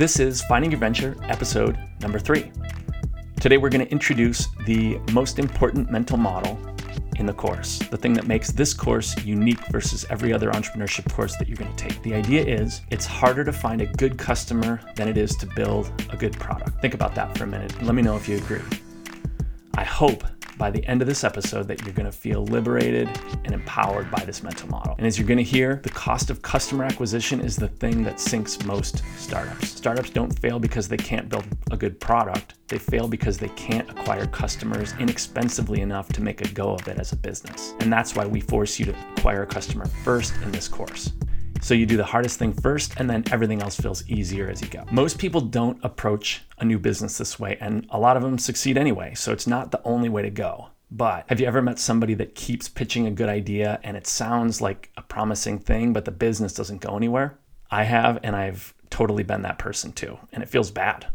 This is Finding Your Venture, episode number three. Today, we're going to introduce the most important mental model in the course, the thing that makes this course unique versus every other entrepreneurship course that you're going to take. The idea is it's harder to find a good customer than it is to build a good product. Think about that for a minute. Let me know if you agree. I hope by the end of this episode that you're to feel liberated and empowered by this mental model. And as you're to hear, the cost of customer acquisition is the thing that sinks most startups. Startups don't fail because they can't build a good product. They fail because they can't acquire customers inexpensively enough to make a go of it as a business. And that's why we force you to acquire a customer first in this course. So you do the hardest thing first, and then everything else feels easier as you go. Most people don't approach a new business this way, and a lot of them succeed anyway. So it's not the only way to go. But have you ever met somebody that keeps pitching a good idea and it sounds like a promising thing, but the business doesn't go anywhere? I have, and I've totally been that person too, and it feels bad.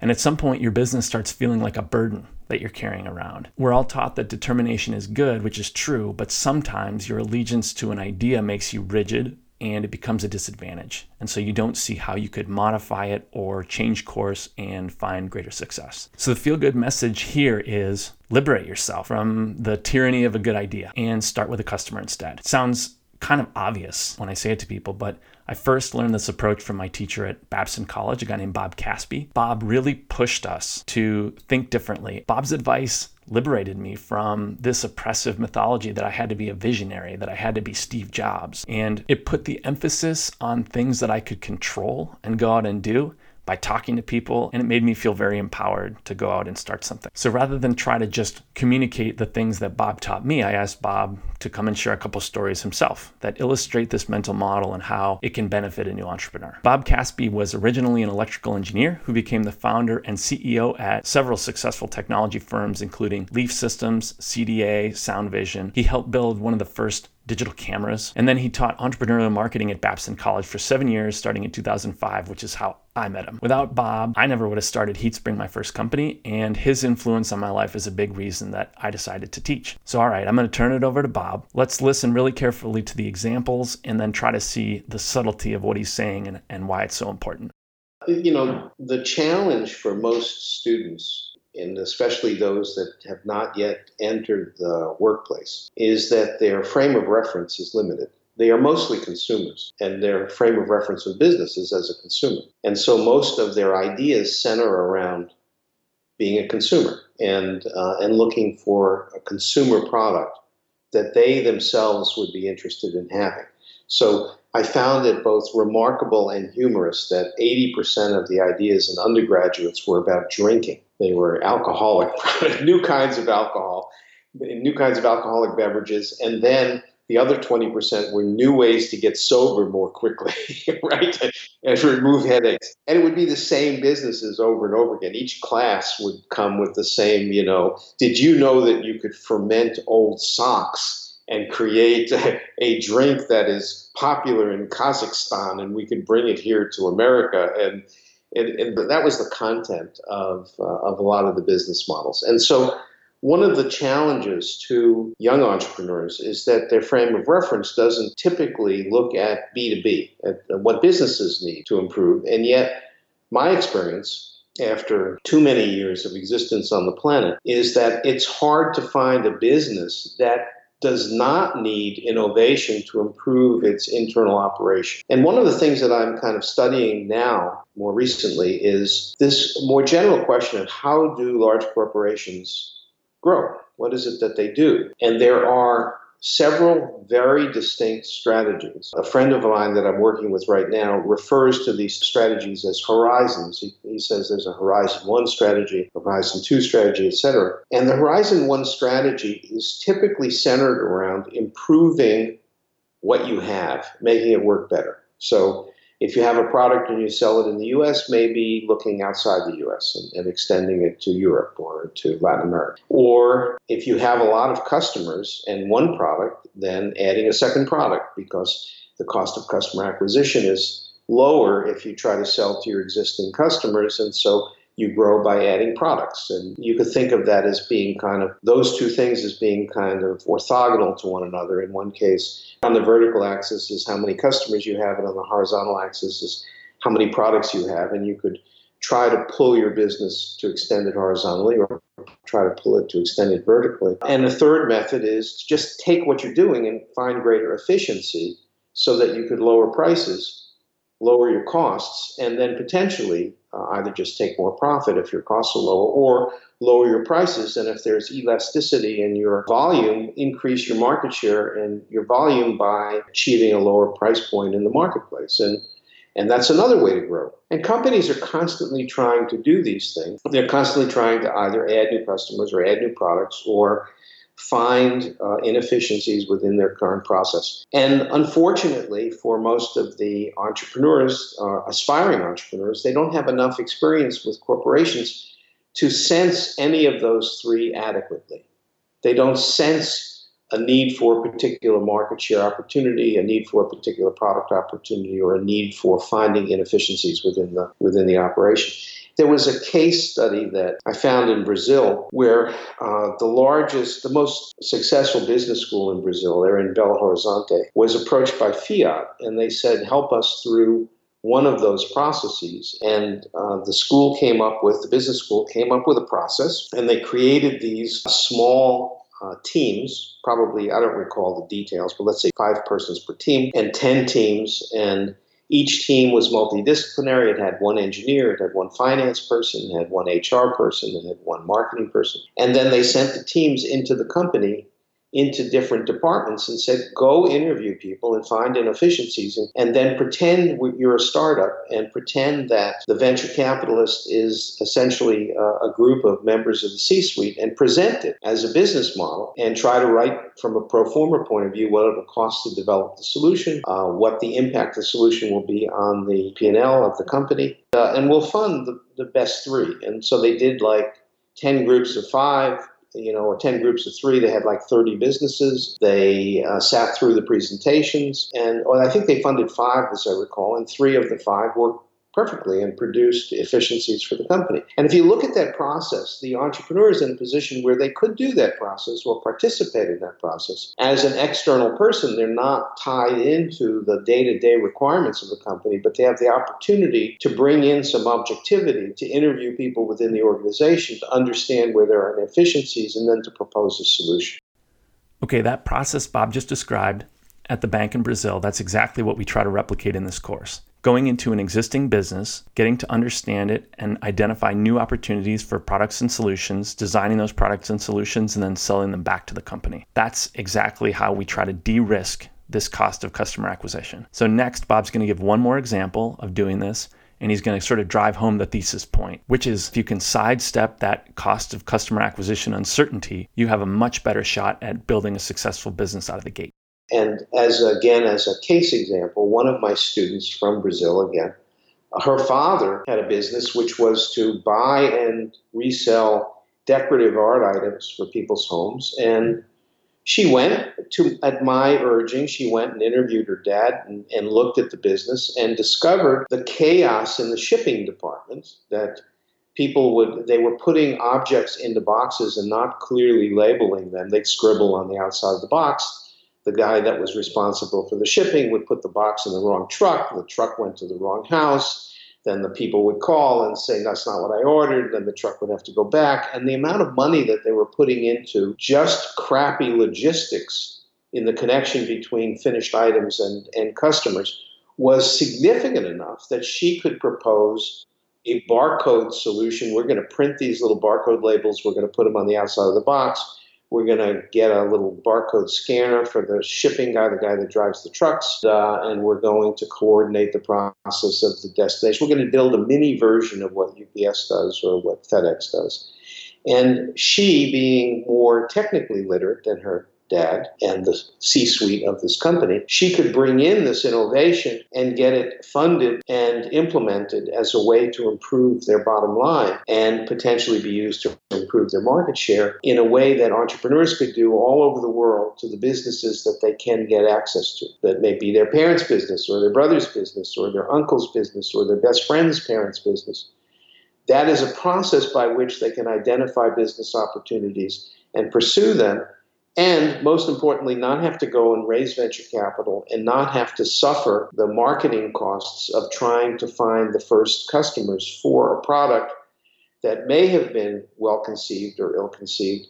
And at some point, your business starts feeling like a burden that you're carrying around. We're all taught that determination is good, which is true, but sometimes your allegiance to an idea makes you rigid and it becomes a disadvantage. And so you don't see how you could modify it or change course and find greater success. So the feel good message here is liberate yourself from the tyranny of a good idea and start with a customer instead. It sounds kind of obvious when I say it to people, but I first learned this approach from my teacher at Babson College, a guy named Bob Caspi. Bob really pushed us to think differently. Bob's advice liberated me from this oppressive mythology that I had to be a visionary, that I had to be Steve Jobs. And it put the emphasis on things that I could control and go out and do by talking to people, and it made me feel very empowered to go out and start something. So rather than try to just communicate the things that Bob taught me, I asked Bob to come and share a couple stories himself that illustrate this mental model and how it can benefit a new entrepreneur. Bob Caspi was originally an electrical engineer who became the founder and CEO at several successful technology firms, including Leaf Systems, CDA, Soundvision. He helped build one of the first digital cameras. And then he taught entrepreneurial marketing at Babson College for seven years, starting in 2005, which is how I met him. Without Bob, I never would have started HeatSpring, my first company, and his influence on my life is a big reason that I decided to teach. So, all right, I'm going to turn it over to Bob. Let's listen really carefully to the examples and then try to see the subtlety of what he's saying and, and why it's so important. You know, the challenge for most students and especially those that have not yet entered the workplace, is that their frame of reference is limited. They are mostly consumers, and their frame of reference of business is as a consumer. And so most of their ideas center around being a consumer and, uh, and looking for a consumer product that they themselves would be interested in having. So I found it both remarkable and humorous that 80% of the ideas in undergraduates were about drinking. They were alcoholic, new kinds of alcohol, new kinds of alcoholic beverages, and then the other 20% were new ways to get sober more quickly, right? And, and remove headaches. And it would be the same businesses over and over again. Each class would come with the same, you know, did you know that you could ferment old socks? And create a, drink that is popular in Kazakhstan and we can bring it here to America. And and, and that was the content of, uh, of a lot of the business models. And so one of the challenges to young entrepreneurs is that their frame of reference doesn't typically look at B2B, at what businesses need to improve. And yet, my experience after too many years of existence on the planet is that it's hard to find a business that does not need innovation to improve its internal operation. And one of the things that I'm kind of studying now, more recently, is this more general question of how do large corporations grow? What is it that they do? And there are several very distinct strategies. A friend of mine that I'm working with right now refers to these strategies as horizons. He, he says there's a Horizon 1 strategy, Horizon 2 strategy, etc. And the Horizon 1 strategy is typically centered around improving what you have, making it work better. So if you have a product and you sell it in the US, maybe looking outside the US and, and, extending it to Europe or to Latin America. Or if you have a lot of customers and one product, then adding a second product because the cost of customer acquisition is lower if you try to sell to your existing customers. And so you grow by adding products. And you could think of that as being kind of those two things as being kind of orthogonal to one another. In one case, on the vertical axis is how many customers you have, and on the horizontal axis is how many products you have, and you could try to pull your business to extend it horizontally or try to pull it to extend it vertically. And the third method is to just take what you're doing and find greater efficiency so that you could lower prices, lower your costs, and then potentially uh, either just take more profit if your costs are lower or lower your prices. And if there's elasticity in your volume, increase your market share and your volume by achieving a lower price point in the marketplace. And and that's another way to grow. And companies are constantly trying to do these things. They're constantly trying to either add new customers or add new products or find uh, inefficiencies within their current process. And unfortunately, for most of the entrepreneurs, uh, aspiring entrepreneurs, they don't have enough experience with corporations to sense any of those three adequately. They don't sense a need for a particular market share opportunity, a need for a particular product opportunity, or a need for finding inefficiencies within the within the operation. There was a case study that I found in Brazil where uh, the largest, the most successful business school in Brazil, they're in Belo Horizonte, was approached by Fiat and they said, help us through one of those processes. And uh, the school came up with, the business school came up with a process and they created these small uh, teams, probably, I don't recall the details, but let's say five persons per team and 10 teams. And each team was multidisciplinary. It had one engineer, it had one finance person, it had one HR person, it had one marketing person. And then they sent the teams into the company into different departments and said, go interview people and find inefficiencies and, and then pretend you're a startup and pretend that the venture capitalist is essentially a, a group of members of the C suite and present it as a business model and try to write from a pro forma point of view what it will cost to develop the solution, uh, what the impact of the solution will be on the P&L of the company, uh, and we'll fund the, the best three. And so they did like 10 groups of five, you know, 10 groups of three. They had like 30 businesses. They uh, sat through the presentations, and I think they funded five, as I recall, and three of the five were perfectly and produced efficiencies for the company. And if you look at that process, the entrepreneur is in a position where they could do that process or participate in that process. As an external person, they're not tied into the day to day requirements of the company, but they have the opportunity to bring in some objectivity, to interview people within the organization, to understand where there are inefficiencies, and then to propose a solution. Okay, that process Bob just described at the bank in Brazil, that's exactly what we try to replicate in this course going into an existing business, getting to understand it and identify new opportunities for products and solutions, designing those products and solutions, and then selling them back to the company. That's exactly how we try to de risk this cost of customer acquisition. So, next, Bob's going to give one more example of doing this. And he's going to sort of drive home the thesis point, which is if you can sidestep that cost of customer acquisition uncertainty, you have a much better shot at building a successful business out of the gate. And as again, as a case example, one of my students from Brazil, again, her father had a business which was to buy and resell decorative art items for people's homes. And she went to, at my urging, she went and interviewed her dad and, and looked at the business and discovered the chaos in the shipping department that people would they were putting objects into boxes and not clearly labeling them they'd scribble on the outside of the box the guy that was responsible for the shipping would put the box in the wrong truck. The truck went to the wrong house. Then the people would call and say, That's not what I ordered. Then the truck would have to go back. And the amount of money that they were putting into just crappy logistics in the connection between finished items and, and customers was significant enough that she could propose a barcode solution. We're going to print these little barcode labels, we're going to put them on the outside of the box we're going to get a little barcode scanner for the shipping guy, the guy that drives the trucks, uh, and we're going to coordinate the process of the destination. We're going to build a mini version of what UPS does or what FedEx does. And she, being more technically literate than her dad and the C suite of this company, she could bring in this innovation and get it funded and implemented as a way to improve their bottom line and potentially be used to improve their market share in a way that entrepreneurs could do all over the world to the businesses that they can get access to. That may be their parents' business or their brother's business or their uncle's business or their best friend's parents' business. That is a process by which they can identify business opportunities and pursue them and most importantly, not have to go and raise venture capital and not have to suffer the marketing costs of trying to find the first customers for a product that may have been well conceived or ill conceived,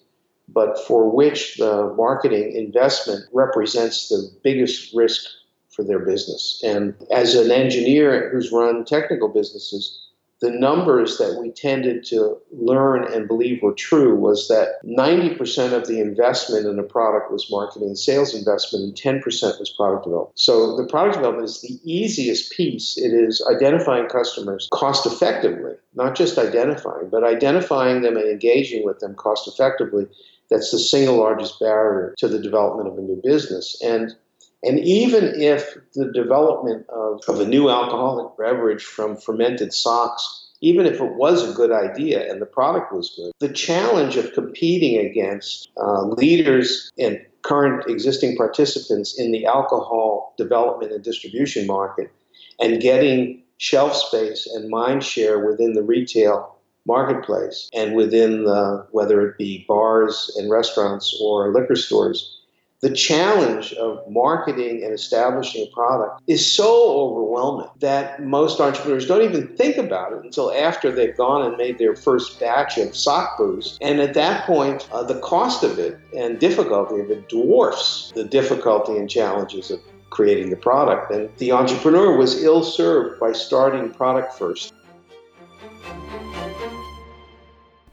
but for which the marketing investment represents the biggest risk for their business. And as an engineer who's run technical businesses, the numbers that we tended to learn and believe were true was that 90% of the investment in a product was marketing and sales investment and 10% was product development. So the product development is the easiest piece. It is identifying customers cost effectively, not just identifying, but identifying them and engaging with them cost effectively. That's the single largest barrier to the development of a new business. And and even if the development of, of a new alcoholic beverage from fermented socks, even if it was a good idea and the product was good, the challenge of competing against uh, leaders and current existing participants in the alcohol development and distribution market and getting shelf space and mind share within the retail marketplace and within the, whether it be bars and restaurants or liquor stores the challenge of marketing and establishing a product is so overwhelming that most entrepreneurs don't even think about it until after they've gone and made their first batch of sock booze. And at that point, uh, the cost of it and difficulty of it dwarfs the difficulty and challenges of creating the product. And the entrepreneur was ill served by starting product first.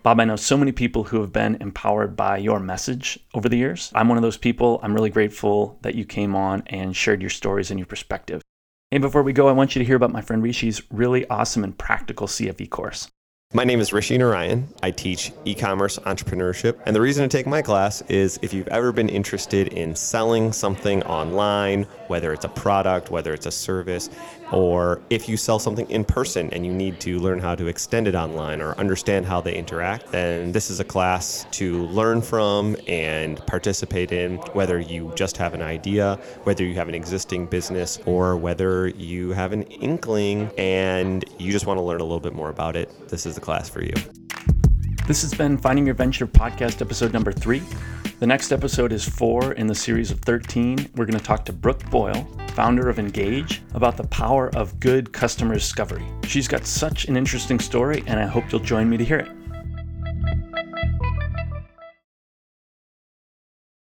Bob, I know so many people who have been empowered by your message over the years. I'm one of those people. I'm really grateful that you came on and shared your stories and your perspective. And before we go, I want you to hear about my friend Rishi's really awesome and practical CFE course. My name is Rishi Narayan. I teach e commerce entrepreneurship. And the reason to take my class is if you've ever been interested in selling something online, whether it's a product, whether it's a service, or if you sell something in person and you need to learn how to extend it online or understand how they interact, then this is a class to learn from and participate in, whether you just have an idea, whether you have an existing business, or whether you have an inkling and you just want to learn a little bit more about it. This is the class for you. This has been Finding Your Venture podcast episode number three. The next episode is four in the series of 13. We're going to talk to Brooke Boyle, founder of Engage, about the power of good customer discovery. She's got such an interesting story, and I hope you'll join me to hear it.